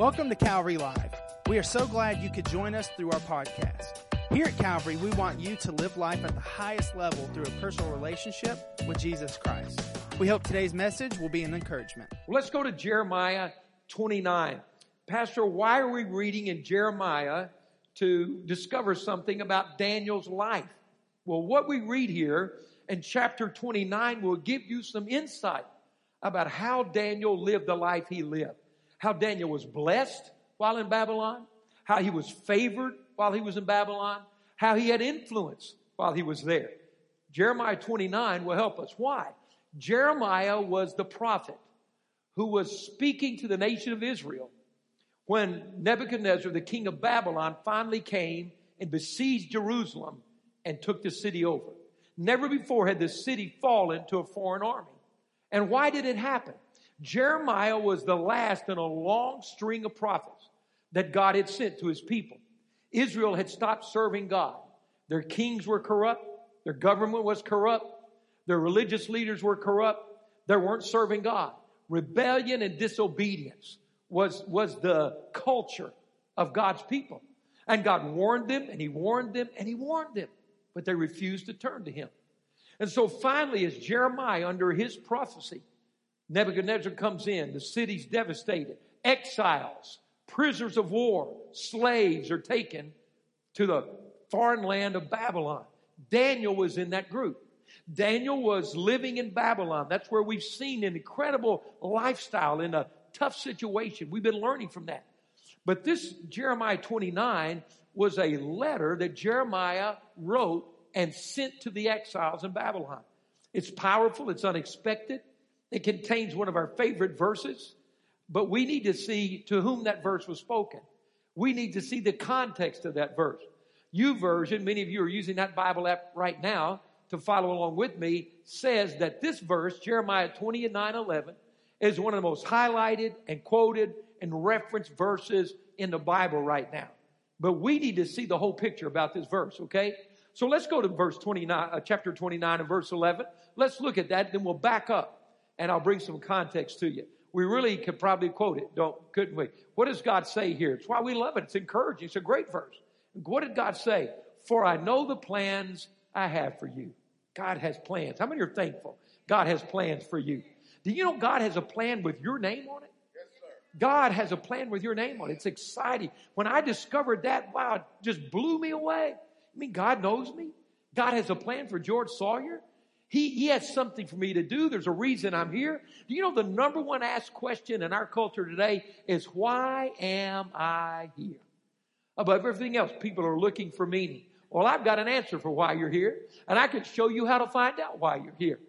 Welcome to Calvary Live. We are so glad you could join us through our podcast. Here at Calvary, we want you to live life at the highest level through a personal relationship with Jesus Christ. We hope today's message will be an encouragement. Let's go to Jeremiah 29. Pastor, why are we reading in Jeremiah to discover something about Daniel's life? Well, what we read here in chapter 29 will give you some insight about how Daniel lived the life he lived. How Daniel was blessed while in Babylon, how he was favored while he was in Babylon, how he had influence while he was there. Jeremiah 29 will help us. Why? Jeremiah was the prophet who was speaking to the nation of Israel when Nebuchadnezzar, the king of Babylon, finally came and besieged Jerusalem and took the city over. Never before had the city fallen to a foreign army. And why did it happen? Jeremiah was the last in a long string of prophets that God had sent to his people. Israel had stopped serving God. Their kings were corrupt. Their government was corrupt. Their religious leaders were corrupt. They weren't serving God. Rebellion and disobedience was, was the culture of God's people. And God warned them and he warned them and he warned them, but they refused to turn to him. And so finally, as Jeremiah, under his prophecy, Nebuchadnezzar comes in, the city's devastated, exiles, prisoners of war, slaves are taken to the foreign land of Babylon. Daniel was in that group. Daniel was living in Babylon. That's where we've seen an incredible lifestyle in a tough situation. We've been learning from that. But this Jeremiah 29 was a letter that Jeremiah wrote and sent to the exiles in Babylon. It's powerful, it's unexpected, it contains one of our favorite verses, but we need to see to whom that verse was spoken. We need to see the context of that verse. YouVersion, many of you are using that Bible app right now to follow along with me, says that this verse, Jeremiah 20 and 9 11, is one of the most highlighted and quoted and referenced verses in the Bible right now. But we need to see the whole picture about this verse, okay? So let's go to verse 29, uh, chapter 29 and verse 11. Let's look at that, then we'll back up and I'll bring some context to you. We really could probably quote it, don't, couldn't we? What does God say here? It's why we love it. It's encouraging. It's a great verse. What did God say? For I know the plans I have for you. God has plans. How many are thankful? God has plans for you. Do you know God has a plan with your name on it? Yes, sir. God has a plan with your name on it. It's exciting. When I discovered that, wow, it just blew me away. I mean, God knows me. God has a plan for George Sawyer. He, he has something for me to do. There's a reason I'm here. Do you know the number one asked question in our culture today is, why am I here? Above everything else, people are looking for meaning. Well, I've got an answer for why you're here, and I can show you how to find out why you're here.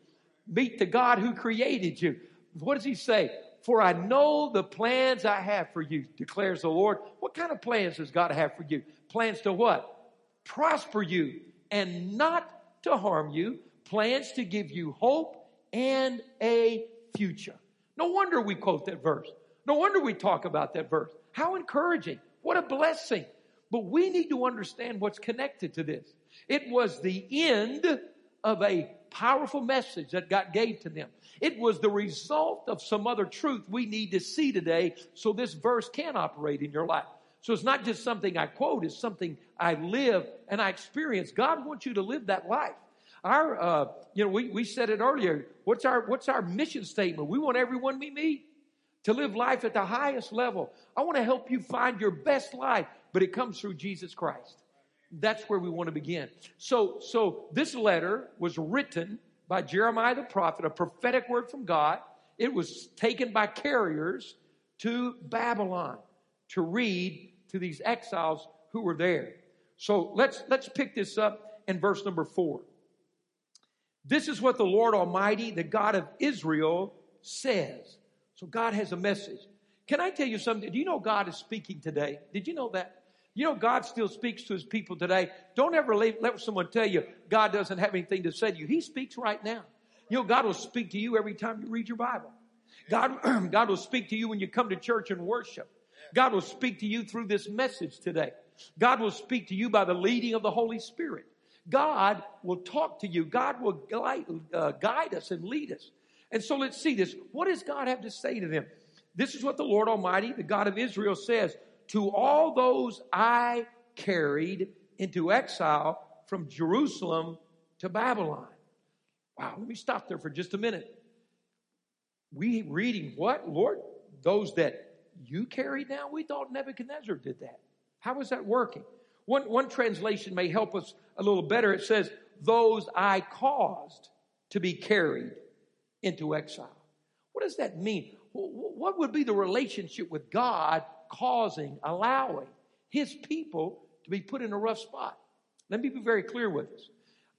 Meet the God who created you. What does he say? For I know the plans I have for you, declares the Lord. What kind of plans does God have for you? Plans to what? Prosper you and not to harm you. Plans to give you hope and a future. No wonder we quote that verse. No wonder we talk about that verse. How encouraging. What a blessing. But we need to understand what's connected to this. It was the end of a powerful message that God gave to them. It was the result of some other truth we need to see today so this verse can operate in your life. So it's not just something I quote, it's something I live and I experience. God wants you to live that life. Our, uh, you know, we, we said it earlier. What's our, what's our mission statement? We want everyone we meet to live life at the highest level. I want to help you find your best life, but it comes through Jesus Christ. That's where we want to begin. So, so this letter was written by Jeremiah the prophet, a prophetic word from God. It was taken by carriers to Babylon to read to these exiles who were there. So let's, let's pick this up in verse number four. This is what the Lord Almighty, the God of Israel, says. So God has a message. Can I tell you something? Do you know God is speaking today? Did you know that? You know, God still speaks to his people today. Don't ever let someone tell you God doesn't have anything to say to you. He speaks right now. You know, God will speak to you every time you read your Bible. God, God will speak to you when you come to church and worship. God will speak to you through this message today. God will speak to you by the leading of the Holy Spirit. God will talk to you. God will guide, uh, guide us and lead us. And so let's see this. What does God have to say to them? This is what the Lord Almighty, the God of Israel says, to all those I carried into exile from Jerusalem to Babylon. Wow, let me stop there for just a minute. We reading what, Lord? Those that you carried now? We thought Nebuchadnezzar did that. How is that working? One, one translation may help us a little better. It says, those I caused to be carried into exile. What does that mean? What would be the relationship with God causing, allowing his people to be put in a rough spot? Let me be very clear with this.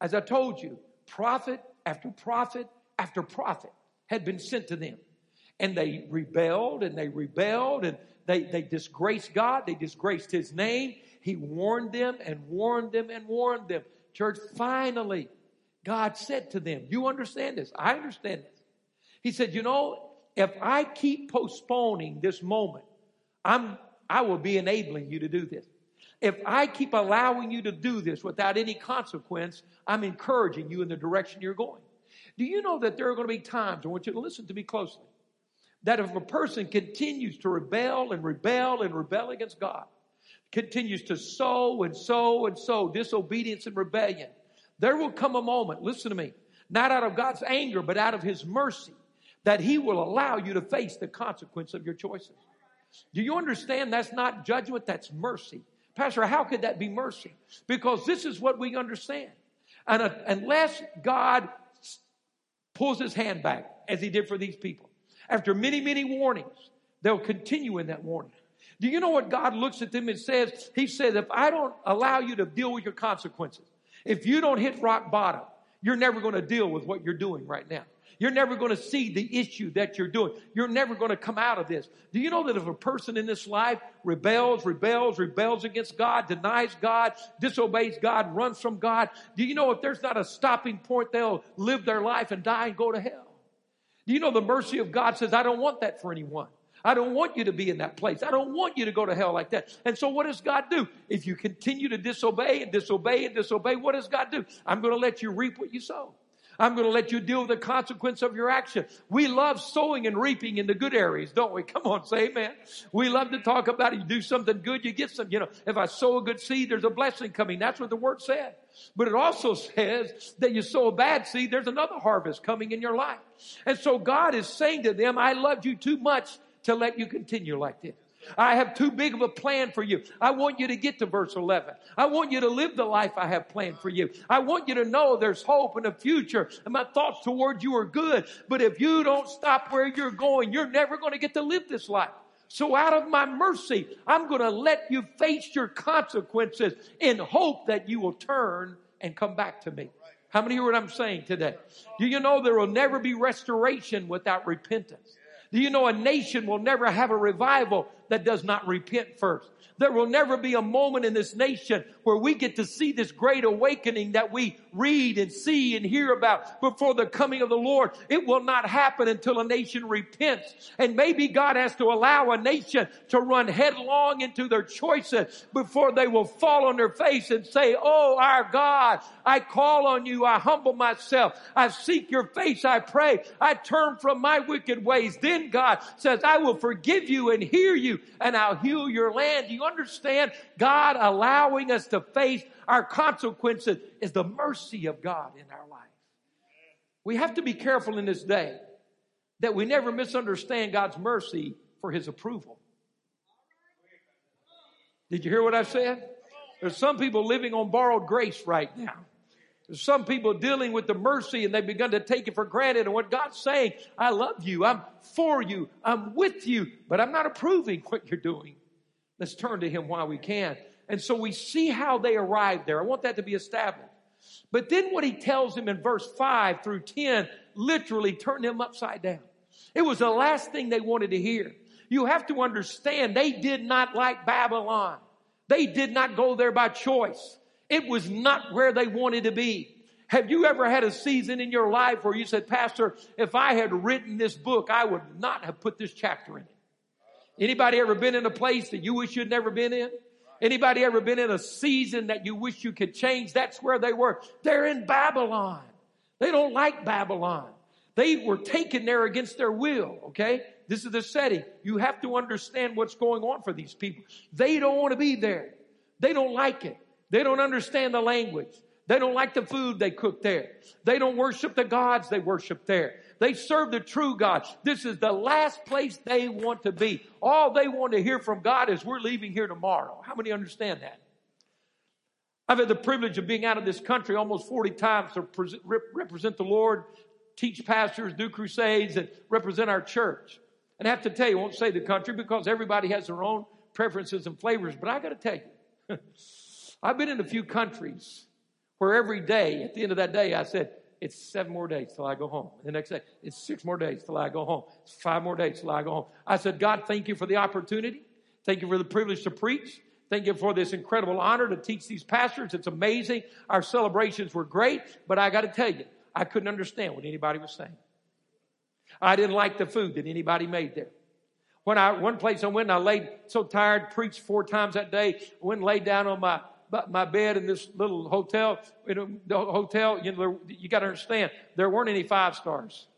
As I told you, prophet after prophet after prophet had been sent to them. And they rebelled and they rebelled and they, they disgraced God. They disgraced his name. He warned them and warned them and warned them. Church, finally, God said to them, You understand this? I understand this. He said, You know, if I keep postponing this moment, I'm, I will be enabling you to do this. If I keep allowing you to do this without any consequence, I'm encouraging you in the direction you're going. Do you know that there are going to be times, I want you to listen to me closely, that if a person continues to rebel and rebel and rebel against God, continues to sow and sow and sow disobedience and rebellion, there will come a moment, listen to me, not out of God's anger, but out of His mercy, that He will allow you to face the consequence of your choices. Do you understand that's not judgment, that's mercy? Pastor, how could that be mercy? Because this is what we understand. And uh, unless God pulls his hand back, as he did for these people, after many, many warnings, they'll continue in that warning. Do you know what God looks at them and says? He says, if I don't allow you to deal with your consequences, if you don't hit rock bottom, you're never going to deal with what you're doing right now. You're never going to see the issue that you're doing. You're never going to come out of this. Do you know that if a person in this life rebels, rebels, rebels against God, denies God, disobeys God, runs from God, do you know if there's not a stopping point, they'll live their life and die and go to hell? Do you know the mercy of God says, I don't want that for anyone. I don't want you to be in that place. I don't want you to go to hell like that. And so what does God do? If you continue to disobey and disobey and disobey, what does God do? I'm going to let you reap what you sow. I'm going to let you deal with the consequence of your action. We love sowing and reaping in the good areas, don't we? Come on, say amen. We love to talk about it. You do something good, you get some, you know, if I sow a good seed, there's a blessing coming. That's what the word said. But it also says that you sow a bad seed, there's another harvest coming in your life. And so God is saying to them, I loved you too much to let you continue like this. I have too big of a plan for you. I want you to get to verse 11. I want you to live the life I have planned for you. I want you to know there's hope in the future and my thoughts toward you are good. But if you don't stop where you're going, you're never going to get to live this life. So out of my mercy, I'm going to let you face your consequences in hope that you will turn and come back to me. How many hear what I'm saying today? Do you know there will never be restoration without repentance? Do you know a nation will never have a revival that does not repent first? There will never be a moment in this nation where we get to see this great awakening that we read and see and hear about before the coming of the Lord. It will not happen until a nation repents. And maybe God has to allow a nation to run headlong into their choices before they will fall on their face and say, Oh, our God, I call on you. I humble myself. I seek your face. I pray. I turn from my wicked ways. Then God says, I will forgive you and hear you and I'll heal your land. Do you understand? God allowing us to face our consequences is the mercy of God in our life. We have to be careful in this day that we never misunderstand God's mercy for his approval. Did you hear what I said? There's some people living on borrowed grace right now. There's some people dealing with the mercy and they've begun to take it for granted. And what God's saying, I love you. I'm for you. I'm with you, but I'm not approving what you're doing. Let's turn to him while we can. And so we see how they arrived there. I want that to be established. But then what he tells them in verse 5 through 10 literally turned them upside down. It was the last thing they wanted to hear. You have to understand they did not like Babylon. They did not go there by choice. It was not where they wanted to be. Have you ever had a season in your life where you said, Pastor, if I had written this book, I would not have put this chapter in it? Anybody ever been in a place that you wish you'd never been in? Anybody ever been in a season that you wish you could change? That's where they were. They're in Babylon. They don't like Babylon. They were taken there against their will, okay? This is the setting. You have to understand what's going on for these people. They don't want to be there. They don't like it. They don't understand the language. They don't like the food they cook there. They don't worship the gods they worship there. They serve the true God. This is the last place they want to be. All they want to hear from God is we're leaving here tomorrow. How many understand that? I've had the privilege of being out of this country almost 40 times to represent the Lord, teach pastors, do crusades, and represent our church. And I have to tell you, I won't say the country because everybody has their own preferences and flavors, but I got to tell you, I've been in a few countries where every day, at the end of that day, I said, it's seven more days till I go home. The next day, it's six more days till I go home. It's five more days till I go home. I said, God, thank you for the opportunity. Thank you for the privilege to preach. Thank you for this incredible honor to teach these pastors. It's amazing. Our celebrations were great, but I got to tell you, I couldn't understand what anybody was saying. I didn't like the food that anybody made there. When I, one place I went and I laid so tired, preached four times that day, went and laid down on my, my bed in this little hotel. In the hotel, you know, you got to understand, there weren't any five stars.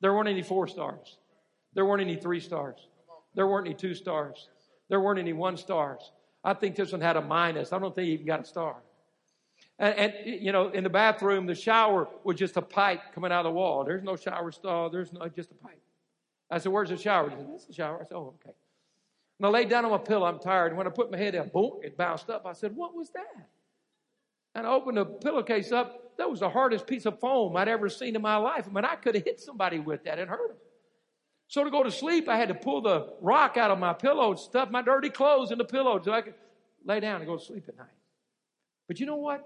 There weren't any four stars. There weren't any three stars. There weren't any two stars. There weren't any one stars. I think this one had a minus. I don't think he even got a star. And, and, you know, in the bathroom, the shower was just a pipe coming out of the wall. There's no shower stall. There's no, just a pipe. I said, where's the shower? He said, that's the shower. I said, oh, okay. And I laid down on my pillow. I'm tired. And when I put my head down, boom, it bounced up. I said, what was that? And I opened the pillowcase up. That was the hardest piece of foam I'd ever seen in my life. I mean, I could have hit somebody with that and hurt them. So to go to sleep, I had to pull the rock out of my pillow and stuff my dirty clothes in the pillow so I could lay down and go to sleep at night. But you know what?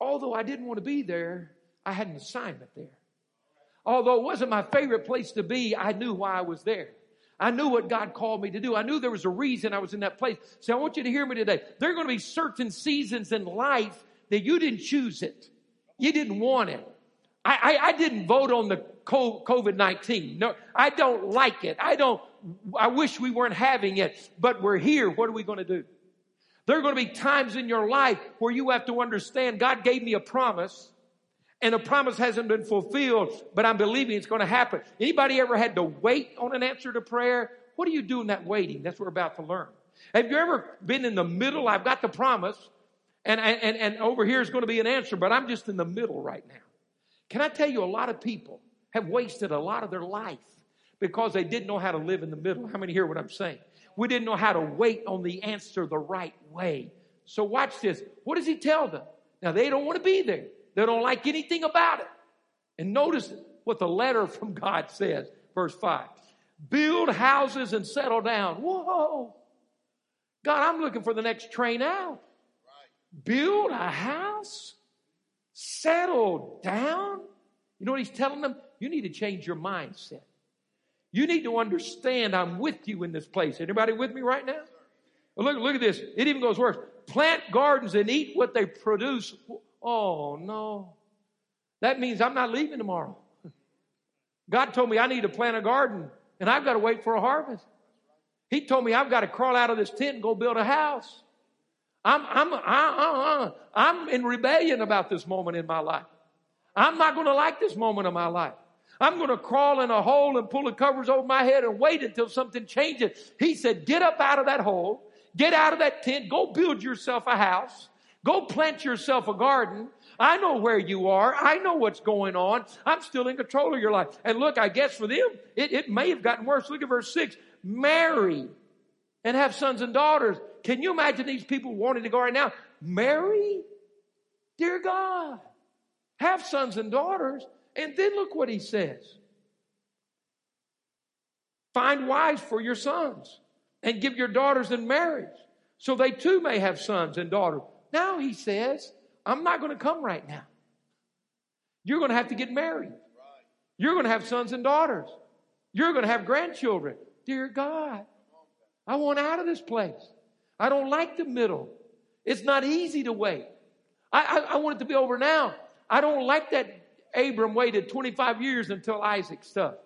Although I didn't want to be there, I had an assignment there. Although it wasn't my favorite place to be, I knew why I was there. I knew what God called me to do. I knew there was a reason I was in that place. So I want you to hear me today. There are going to be certain seasons in life that you didn't choose it. You didn't want it. I, I, I didn't vote on the COVID 19. No, I don't like it. I don't, I wish we weren't having it, but we're here. What are we going to do? There are going to be times in your life where you have to understand God gave me a promise and the promise hasn't been fulfilled, but I'm believing it's going to happen. Anybody ever had to wait on an answer to prayer? What do you do in that waiting? That's what we're about to learn. Have you ever been in the middle? I've got the promise and, and, and over here is going to be an answer, but I'm just in the middle right now. Can I tell you, a lot of people have wasted a lot of their life because they didn't know how to live in the middle. How many hear what I'm saying? We didn't know how to wait on the answer the right way. So watch this. What does he tell them? Now they don't want to be there. They don't like anything about it. And notice what the letter from God says, verse 5. Build houses and settle down. Whoa. God, I'm looking for the next train out. Build a house? Settle down? You know what he's telling them? You need to change your mindset. You need to understand I'm with you in this place. Anybody with me right now? Look, look at this. It even goes worse. Plant gardens and eat what they produce. Oh, no. That means I'm not leaving tomorrow. God told me I need to plant a garden and I've got to wait for a harvest. He told me I've got to crawl out of this tent and go build a house. I'm, I'm, I, I, I'm in rebellion about this moment in my life. I'm not going to like this moment of my life. I'm going to crawl in a hole and pull the covers over my head and wait until something changes. He said, get up out of that hole, get out of that tent, go build yourself a house, go plant yourself a garden. I know where you are. I know what's going on. I'm still in control of your life. And look, I guess for them, it, it may have gotten worse. Look at verse six. Marry and have sons and daughters. Can you imagine these people wanting to go right now? Marry? Dear God have sons and daughters. And then look what he says Find wives for your sons and give your daughters in marriage so they too may have sons and daughters. Now he says, I'm not going to come right now. You're going to have to get married. You're going to have sons and daughters. You're going to have grandchildren. Dear God, I want out of this place. I don't like the middle. It's not easy to wait. I, I, I want it to be over now. I don't like that Abram waited 25 years until Isaac stuff.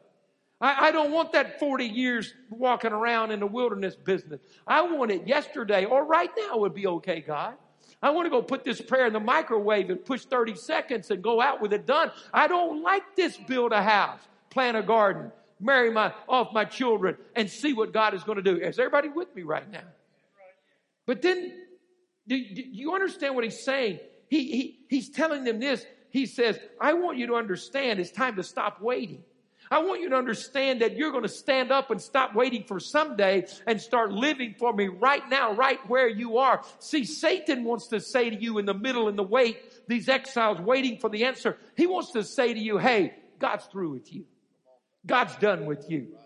I, I, don't want that 40 years walking around in the wilderness business. I want it yesterday or right now would be okay, God. I want to go put this prayer in the microwave and push 30 seconds and go out with it done. I don't like this build a house, plant a garden, marry my, off my children and see what God is going to do. Is everybody with me right now? But then, do, do you understand what he's saying? He, he, he's telling them this. He says, I want you to understand it's time to stop waiting. I want you to understand that you're going to stand up and stop waiting for someday and start living for me right now, right where you are. See, Satan wants to say to you in the middle in the wait, these exiles waiting for the answer. He wants to say to you, hey, God's through with you. God's done with you.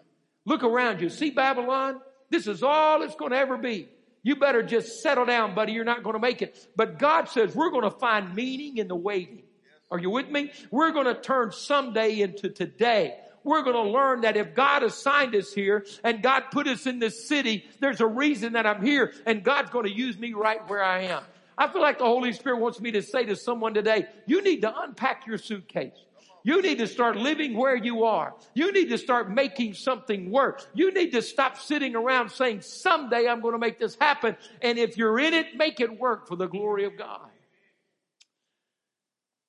Look around you. See Babylon? This is all it's going to ever be. You better just settle down, buddy. You're not going to make it. But God says we're going to find meaning in the waiting. Are you with me? We're going to turn someday into today we're going to learn that if God assigned us here and God put us in this city, there's a reason that I'm here and God's going to use me right where I am. I feel like the Holy Spirit wants me to say to someone today, you need to unpack your suitcase. You need to start living where you are. You need to start making something work. You need to stop sitting around saying, someday I'm going to make this happen. And if you're in it, make it work for the glory of God.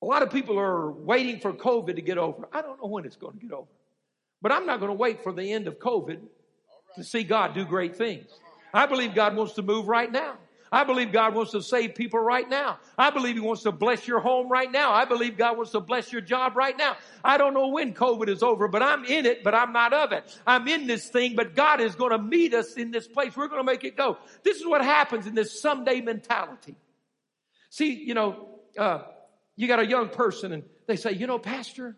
A lot of people are waiting for COVID to get over. I don't know when it's going to get over. But I'm not going to wait for the end of COVID to see God do great things. I believe God wants to move right now. I believe God wants to save people right now. I believe He wants to bless your home right now. I believe God wants to bless your job right now. I don't know when COVID is over, but I'm in it, but I'm not of it. I'm in this thing, but God is going to meet us in this place. We're going to make it go. This is what happens in this someday mentality. See, you know, uh, you got a young person and they say, you know, Pastor,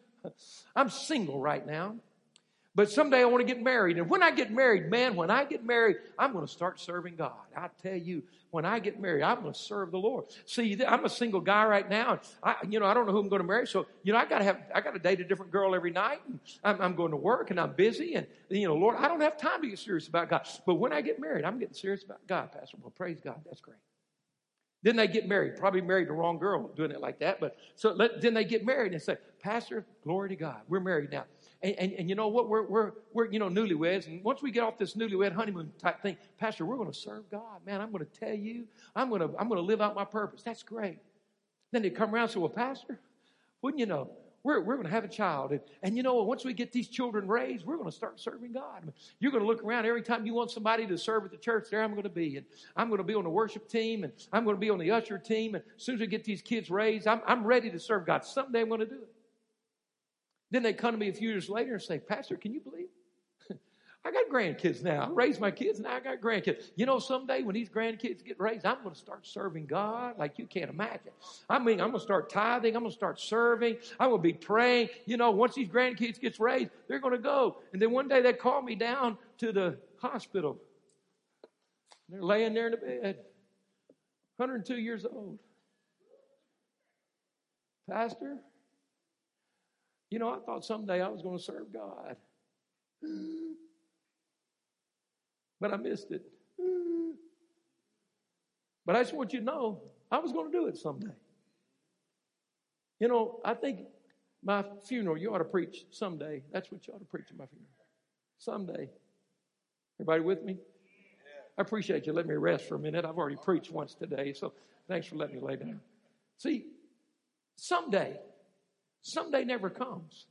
I'm single right now. But someday I want to get married. And when I get married, man, when I get married, I'm going to start serving God. I tell you, when I get married, I'm going to serve the Lord. See, I'm a single guy right now. And I, you know, I don't know who I'm going to marry. So, you know, I got to have, I got to date a different girl every night. And I'm, I'm going to work and I'm busy. And, you know, Lord, I don't have time to get serious about God. But when I get married, I'm getting serious about God, Pastor. Well, praise God. That's great. Then they get married. Probably married the wrong girl doing it like that. But so let, then they get married and say, Pastor, glory to God. We're married now. And, and, and, you know what? We're, we're, we're, you know, newlyweds. And once we get off this newlywed honeymoon type thing, Pastor, we're going to serve God. Man, I'm going to tell you, I'm going to, I'm going to live out my purpose. That's great. Then they come around and say, well, Pastor, wouldn't you know? We're, we're going to have a child. And, and you know, once we get these children raised, we're going to start serving God. You're going to look around every time you want somebody to serve at the church, there I'm going to be. And I'm going to be on the worship team and I'm going to be on the usher team. And as soon as we get these kids raised, I'm, I'm ready to serve God. Someday I'm going to do it. Then they come to me a few years later and say, Pastor, can you believe? I got grandkids now. I raised my kids, now I got grandkids. You know, someday when these grandkids get raised, I'm going to start serving God like you can't imagine. I mean, I'm going to start tithing. I'm going to start serving. I'm going to be praying. You know, once these grandkids gets raised, they're going to go. And then one day they call me down to the hospital. They're laying there in the bed, 102 years old. Pastor, you know, I thought someday I was going to serve God. But I missed it. But I just want you to know I was going to do it someday. You know, I think my funeral, you ought to preach someday. That's what you ought to preach at my funeral. Someday. Everybody with me? I appreciate you letting me rest for a minute. I've already preached once today, so thanks for letting me lay down. See, someday Someday never comes.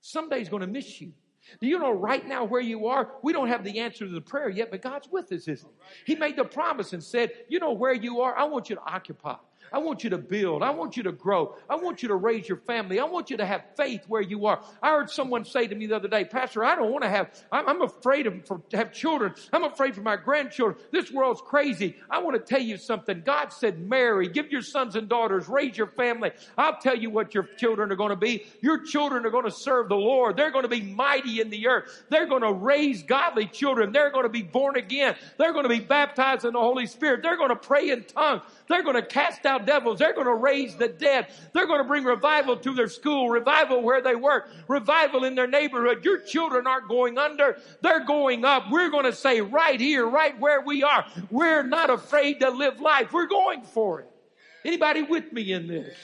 Someday's going to miss you. Do you know right now where you are? We don't have the answer to the prayer yet, but God's with us, isn't He? He made the promise and said, You know where you are? I want you to occupy. I want you to build. I want you to grow. I want you to raise your family. I want you to have faith where you are. I heard someone say to me the other day, Pastor, I don't want to have, I'm, afraid of, for, to have children. I'm afraid for my grandchildren. This world's crazy. I want to tell you something. God said, marry, give your sons and daughters, raise your family. I'll tell you what your children are going to be. Your children are going to serve the Lord. They're going to be mighty in the earth. They're going to raise godly children. They're going to be born again. They're going to be baptized in the Holy Spirit. They're going to pray in tongues. They're going to cast out devils. They're going to raise the dead. They're going to bring revival to their school, revival where they work, revival in their neighborhood. Your children aren't going under. They're going up. We're going to say right here, right where we are, we're not afraid to live life. We're going for it. Anybody with me in this?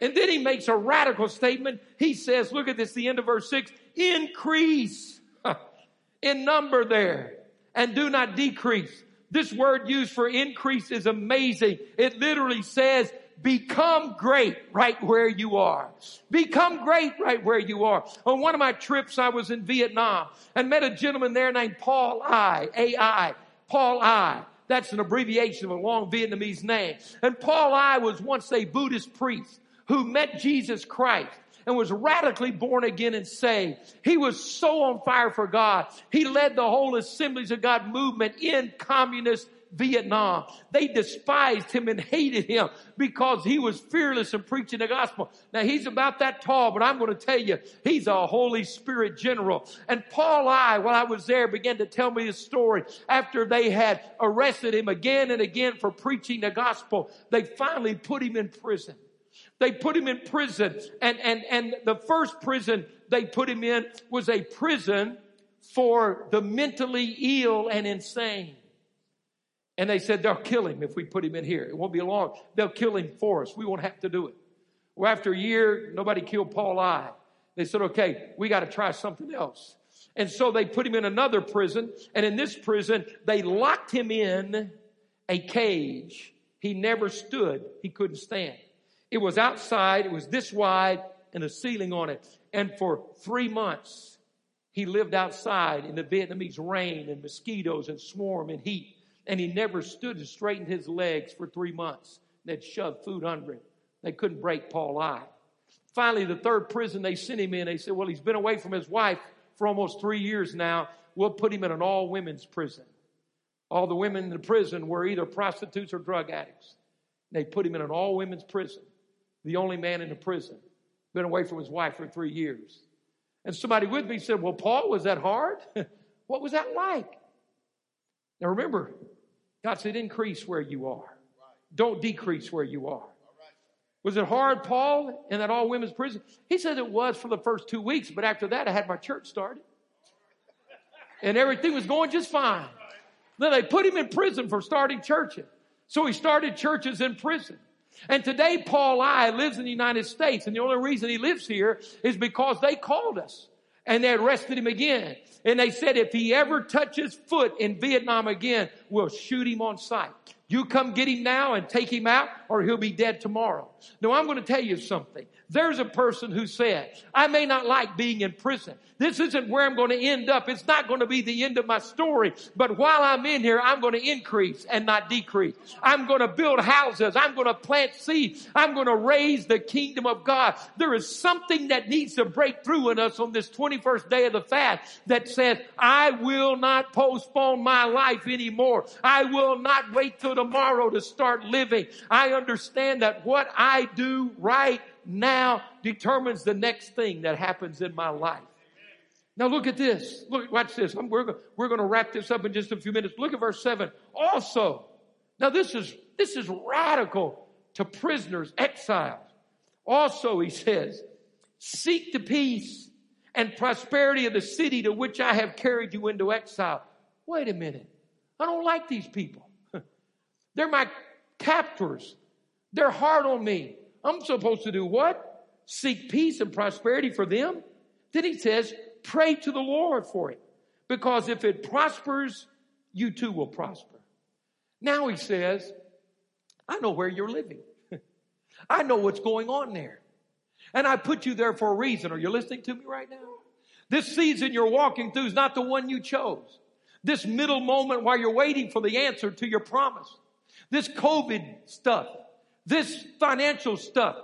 And then he makes a radical statement. He says, look at this, the end of verse six, increase in number there and do not decrease. This word used for increase is amazing. It literally says become great right where you are. Become great right where you are. On one of my trips, I was in Vietnam and met a gentleman there named Paul I, A-I, Paul I. That's an abbreviation of a long Vietnamese name. And Paul I was once a Buddhist priest who met Jesus Christ and was radically born again and saved. He was so on fire for God. He led the whole Assemblies of God movement in communist Vietnam. They despised him and hated him because he was fearless in preaching the gospel. Now he's about that tall, but I'm going to tell you, he's a Holy Spirit general. And Paul I, while I was there, began to tell me his story. After they had arrested him again and again for preaching the gospel, they finally put him in prison. They put him in prison and, and, and the first prison they put him in was a prison for the mentally ill and insane. And they said they'll kill him if we put him in here. It won't be long. They'll kill him for us. We won't have to do it. Well, after a year, nobody killed Paul I. They said, okay, we got to try something else. And so they put him in another prison. And in this prison, they locked him in a cage. He never stood. He couldn't stand. It was outside, it was this wide, and a ceiling on it. And for three months, he lived outside in the Vietnamese rain and mosquitoes and swarm and heat. And he never stood and straightened his legs for three months. They'd shove food under him. They couldn't break Paul I. Finally, the third prison they sent him in, they said, Well, he's been away from his wife for almost three years now. We'll put him in an all women's prison. All the women in the prison were either prostitutes or drug addicts. They put him in an all women's prison the only man in the prison, been away from his wife for three years. And somebody with me said, Well, Paul, was that hard? what was that like? Now remember, God said, Increase where you are, don't decrease where you are. Was it hard, Paul, in that all women's prison? He said it was for the first two weeks, but after that, I had my church started. And everything was going just fine. Then they put him in prison for starting churches. So he started churches in prison. And today, Paul I lives in the United States, and the only reason he lives here is because they called us and they arrested him again. And they said if he ever touches foot in Vietnam again, we'll shoot him on sight. You come get him now and take him out, or he'll be dead tomorrow. Now, I'm going to tell you something. There's a person who said, I may not like being in prison. This isn't where I'm going to end up. It's not going to be the end of my story. But while I'm in here, I'm going to increase and not decrease. I'm going to build houses. I'm going to plant seeds. I'm going to raise the kingdom of God. There is something that needs to break through in us on this 21st day of the fast that says, I will not postpone my life anymore. I will not wait till tomorrow to start living. I understand that what I do right now determines the next thing that happens in my life. Now look at this. Look, watch this. I'm, we're, we're going to wrap this up in just a few minutes. Look at verse seven. Also, now this is, this is radical to prisoners, exiles. Also, he says, seek the peace and prosperity of the city to which I have carried you into exile. Wait a minute. I don't like these people. They're my captors. They're hard on me. I'm supposed to do what? Seek peace and prosperity for them? Then he says, pray to the Lord for it. Because if it prospers, you too will prosper. Now he says, I know where you're living. I know what's going on there. And I put you there for a reason. Are you listening to me right now? This season you're walking through is not the one you chose. This middle moment while you're waiting for the answer to your promise. This COVID stuff this financial stuff,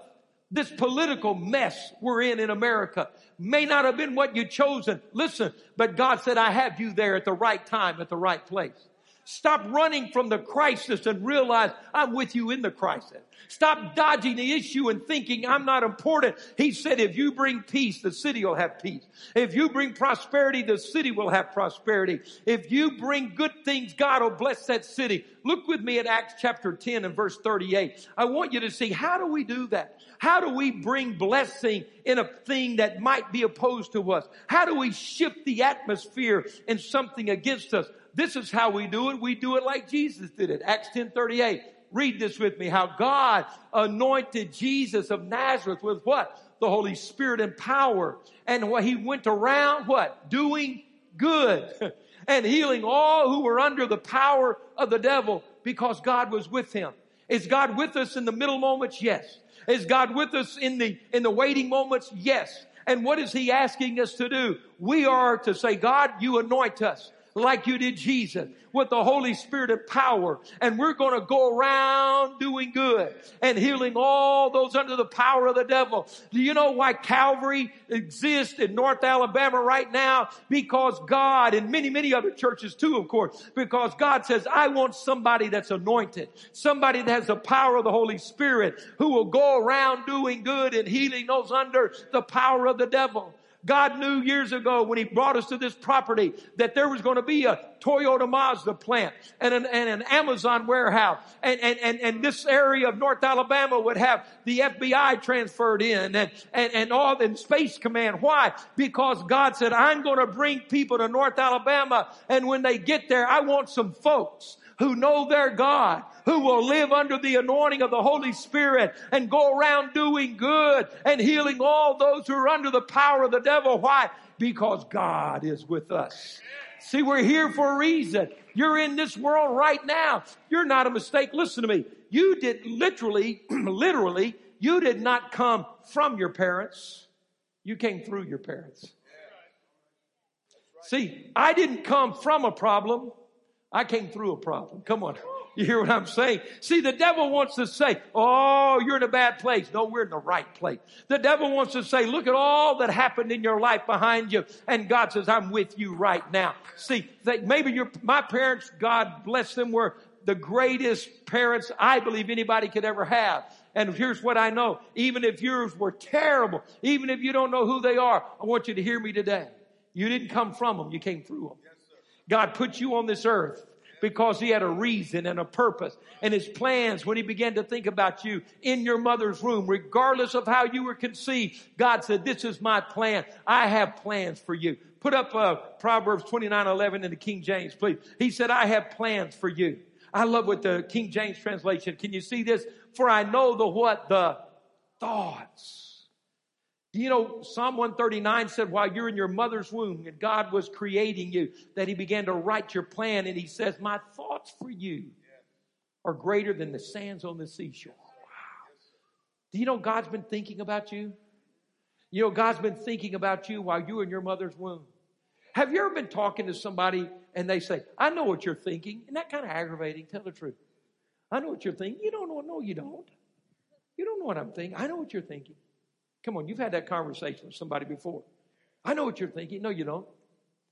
this political mess we're in in America may not have been what you chosen. Listen, but God said, I have you there at the right time, at the right place. Stop running from the crisis and realize I'm with you in the crisis. Stop dodging the issue and thinking I'm not important. He said, if you bring peace, the city will have peace. If you bring prosperity, the city will have prosperity. If you bring good things, God will bless that city. Look with me at Acts chapter 10 and verse 38. I want you to see how do we do that? How do we bring blessing in a thing that might be opposed to us? How do we shift the atmosphere in something against us? This is how we do it. We do it like Jesus did it. Acts 10 38. Read this with me. How God anointed Jesus of Nazareth with what? The Holy Spirit and power. And what he went around what? Doing good and healing all who were under the power of the devil because God was with him. Is God with us in the middle moments? Yes. Is God with us in the, in the waiting moments? Yes. And what is He asking us to do? We are to say, God, you anoint us like you did Jesus with the Holy Spirit of power. And we're going to go around doing good and healing all those under the power of the devil. Do you know why Calvary exists in North Alabama right now? Because God and many, many other churches too, of course, because God says, I want somebody that's anointed, somebody that has the power of the Holy Spirit who will go around doing good and healing those under the power of the devil. God knew years ago when He brought us to this property that there was going to be a Toyota Mazda plant and an, and an Amazon warehouse. And, and, and, and this area of North Alabama would have the FBI transferred in and, and, and all the Space Command. Why? Because God said, I'm going to bring people to North Alabama. And when they get there, I want some folks who know their God, who will live under the anointing of the Holy Spirit and go around doing good and healing all those who are under the power of the devil. Why? Because God is with us. See, we're here for a reason. You're in this world right now. You're not a mistake. Listen to me. You did literally, literally, you did not come from your parents. You came through your parents. See, I didn't come from a problem. I came through a problem. Come on. You hear what I'm saying? See, the devil wants to say, Oh, you're in a bad place. No, we're in the right place. The devil wants to say, Look at all that happened in your life behind you. And God says, I'm with you right now. See, maybe your, my parents, God bless them, were the greatest parents I believe anybody could ever have. And here's what I know. Even if yours were terrible, even if you don't know who they are, I want you to hear me today. You didn't come from them, you came through them. God put you on this earth because he had a reason and a purpose and his plans when he began to think about you in your mother's womb, regardless of how you were conceived. God said, this is my plan. I have plans for you. Put up uh, Proverbs 29, 11 in the King James, please. He said, I have plans for you. I love what the King James translation. Can you see this? For I know the what? The thoughts you know, Psalm 139 said, while you're in your mother's womb and God was creating you, that He began to write your plan. And He says, My thoughts for you are greater than the sands on the seashore. Do you know God's been thinking about you? You know, God's been thinking about you while you were in your mother's womb. Have you ever been talking to somebody and they say, I know what you're thinking? Isn't that kind of aggravating? Tell the truth. I know what you're thinking. You don't know. No, you don't. You don't know what I'm thinking. I know what you're thinking. Come on, you've had that conversation with somebody before. I know what you're thinking. No, you don't.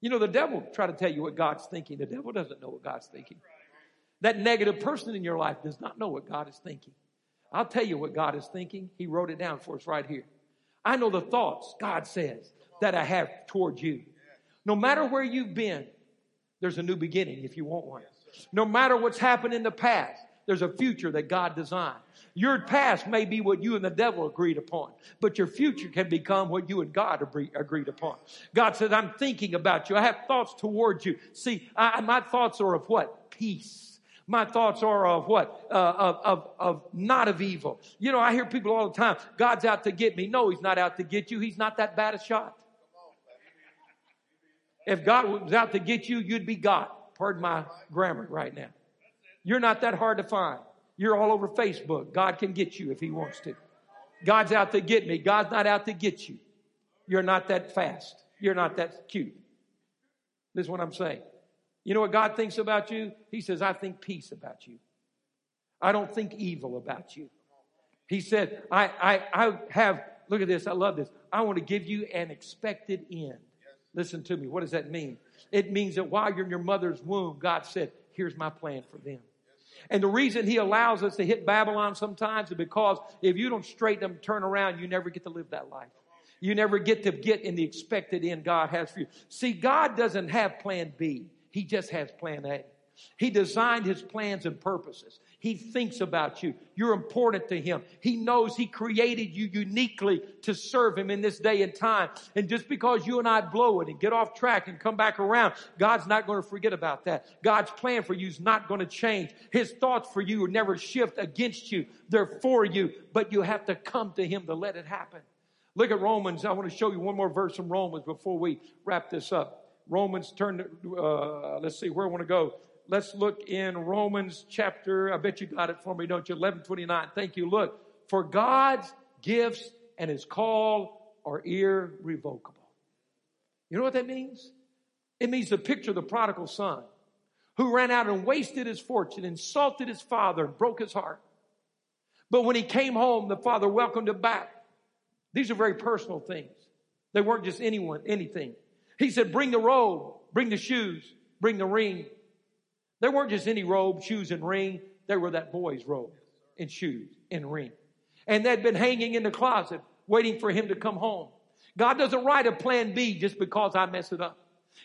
You know, the devil try to tell you what God's thinking. The devil doesn't know what God's thinking. That negative person in your life does not know what God is thinking. I'll tell you what God is thinking. He wrote it down for us right here. I know the thoughts, God says, that I have towards you. No matter where you've been, there's a new beginning if you want one. No matter what's happened in the past, there's a future that God designed. Your past may be what you and the devil agreed upon, but your future can become what you and God agreed upon. God says, I'm thinking about you. I have thoughts towards you. See, I, my thoughts are of what? Peace. My thoughts are of what? Uh, of, of, of not of evil. You know, I hear people all the time, God's out to get me. No, He's not out to get you. He's not that bad a shot. If God was out to get you, you'd be God. Pardon my grammar right now. You're not that hard to find. You're all over Facebook. God can get you if He wants to. God's out to get me. God's not out to get you. You're not that fast. You're not that cute. This is what I'm saying. You know what God thinks about you? He says, I think peace about you. I don't think evil about you. He said, I, I, I have, look at this, I love this. I want to give you an expected end. Listen to me. What does that mean? It means that while you're in your mother's womb, God said, Here's my plan for them. And the reason he allows us to hit Babylon sometimes is because if you don't straighten them, turn around, you never get to live that life. You never get to get in the expected end God has for you. See, God doesn't have plan B. He just has plan A. He designed his plans and purposes. He thinks about you. You're important to him. He knows he created you uniquely to serve him in this day and time. And just because you and I blow it and get off track and come back around, God's not going to forget about that. God's plan for you is not going to change. His thoughts for you will never shift against you. They're for you, but you have to come to him to let it happen. Look at Romans. I want to show you one more verse from Romans before we wrap this up. Romans, turn, uh, let's see where I want to go. Let's look in Romans chapter, I bet you got it for me, don't you? 1129. Thank you. Look, for God's gifts and his call are irrevocable. You know what that means? It means the picture of the prodigal son who ran out and wasted his fortune, insulted his father, and broke his heart. But when he came home, the father welcomed him back. These are very personal things. They weren't just anyone, anything. He said, bring the robe, bring the shoes, bring the ring. They weren't just any robe, shoes, and ring. They were that boy's robe and shoes and ring. And they'd been hanging in the closet waiting for him to come home. God doesn't write a plan B just because I mess it up.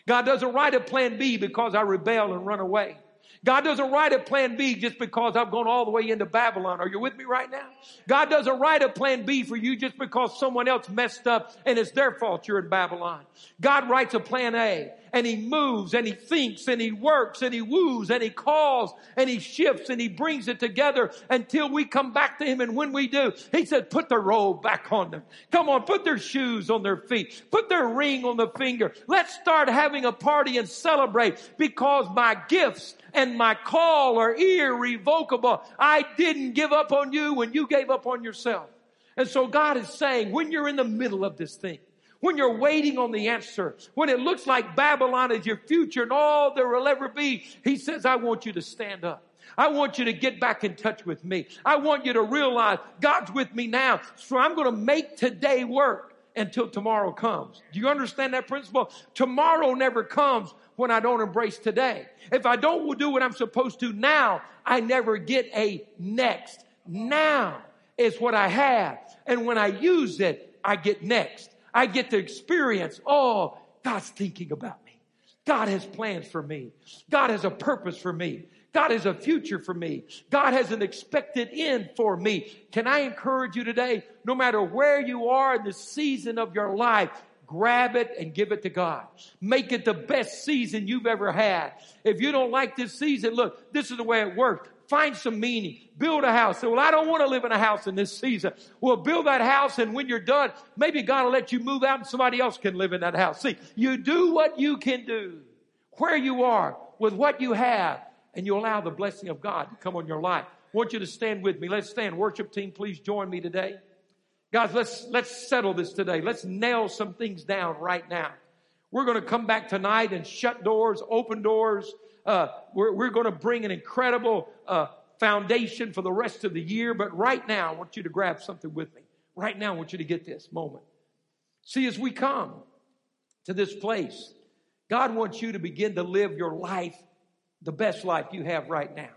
God doesn't write a plan B because I rebel and run away. God doesn't write a plan B just because I've gone all the way into Babylon. Are you with me right now? God doesn't write a plan B for you just because someone else messed up and it's their fault you're in Babylon. God writes a plan A and he moves and he thinks and he works and he woos and he calls and he shifts and he brings it together until we come back to him. And when we do, he said, put the robe back on them. Come on, put their shoes on their feet. Put their ring on the finger. Let's start having a party and celebrate because my gifts and my call are irrevocable. I didn't give up on you when you gave up on yourself. And so God is saying, when you're in the middle of this thing, when you're waiting on the answer, when it looks like Babylon is your future and all there will ever be, He says, I want you to stand up. I want you to get back in touch with me. I want you to realize God's with me now. So I'm going to make today work until tomorrow comes. Do you understand that principle? Tomorrow never comes when I don't embrace today. If I don't do what I'm supposed to now, I never get a next. Now is what I have. And when I use it, I get next. I get to experience, oh, God's thinking about me. God has plans for me. God has a purpose for me. God has a future for me. God has an expected end for me. Can I encourage you today, no matter where you are in the season of your life, grab it and give it to God. Make it the best season you've ever had. If you don't like this season, look, this is the way it works. Find some meaning. Build a house. Say, well, I don't want to live in a house in this season. Well, build that house and when you're done, maybe God will let you move out and somebody else can live in that house. See, you do what you can do where you are with what you have and you allow the blessing of God to come on your life. I want you to stand with me. Let's stand. Worship team, please join me today. Guys, let's, let's settle this today. Let's nail some things down right now. We're going to come back tonight and shut doors, open doors, uh, we're, we're going to bring an incredible uh, foundation for the rest of the year. But right now, I want you to grab something with me. Right now, I want you to get this moment. See, as we come to this place, God wants you to begin to live your life, the best life you have right now.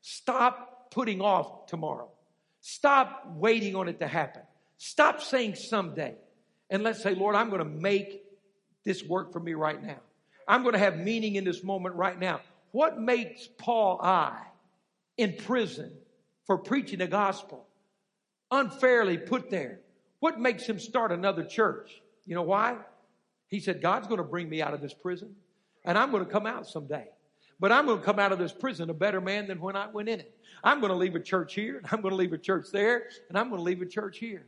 Stop putting off tomorrow. Stop waiting on it to happen. Stop saying someday. And let's say, Lord, I'm going to make this work for me right now. I'm going to have meaning in this moment right now. What makes Paul I in prison for preaching the gospel unfairly put there? What makes him start another church? You know why? He said, God's going to bring me out of this prison and I'm going to come out someday. But I'm going to come out of this prison a better man than when I went in it. I'm going to leave a church here, and I'm going to leave a church there, and I'm going to leave a church here.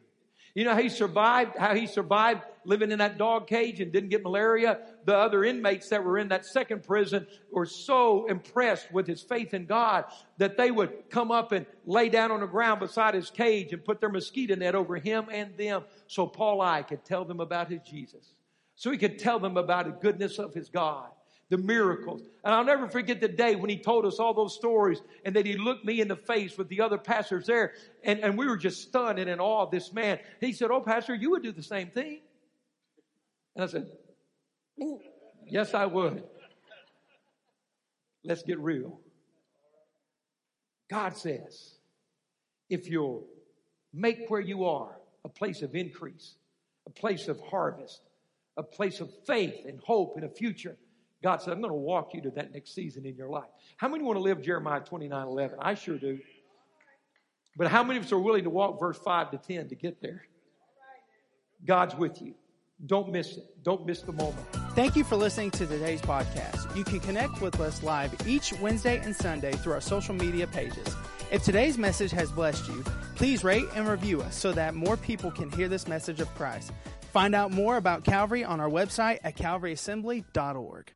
You know how he survived, how he survived living in that dog cage and didn't get malaria? The other inmates that were in that second prison were so impressed with his faith in God that they would come up and lay down on the ground beside his cage and put their mosquito net over him and them so Paul I could tell them about his Jesus. So he could tell them about the goodness of his God the miracles. And I'll never forget the day when he told us all those stories and that he looked me in the face with the other pastors there. And, and we were just stunned and in awe of this man. He said, Oh, Pastor, you would do the same thing. And I said, Yes, I would. Let's get real. God says, if you'll make where you are a place of increase, a place of harvest, a place of faith and hope and a future, God said, I'm going to walk you to that next season in your life. How many want to live Jeremiah 29 11? I sure do. But how many of us are willing to walk verse 5 to 10 to get there? God's with you. Don't miss it. Don't miss the moment. Thank you for listening to today's podcast. You can connect with us live each Wednesday and Sunday through our social media pages. If today's message has blessed you, please rate and review us so that more people can hear this message of Christ. Find out more about Calvary on our website at calvaryassembly.org.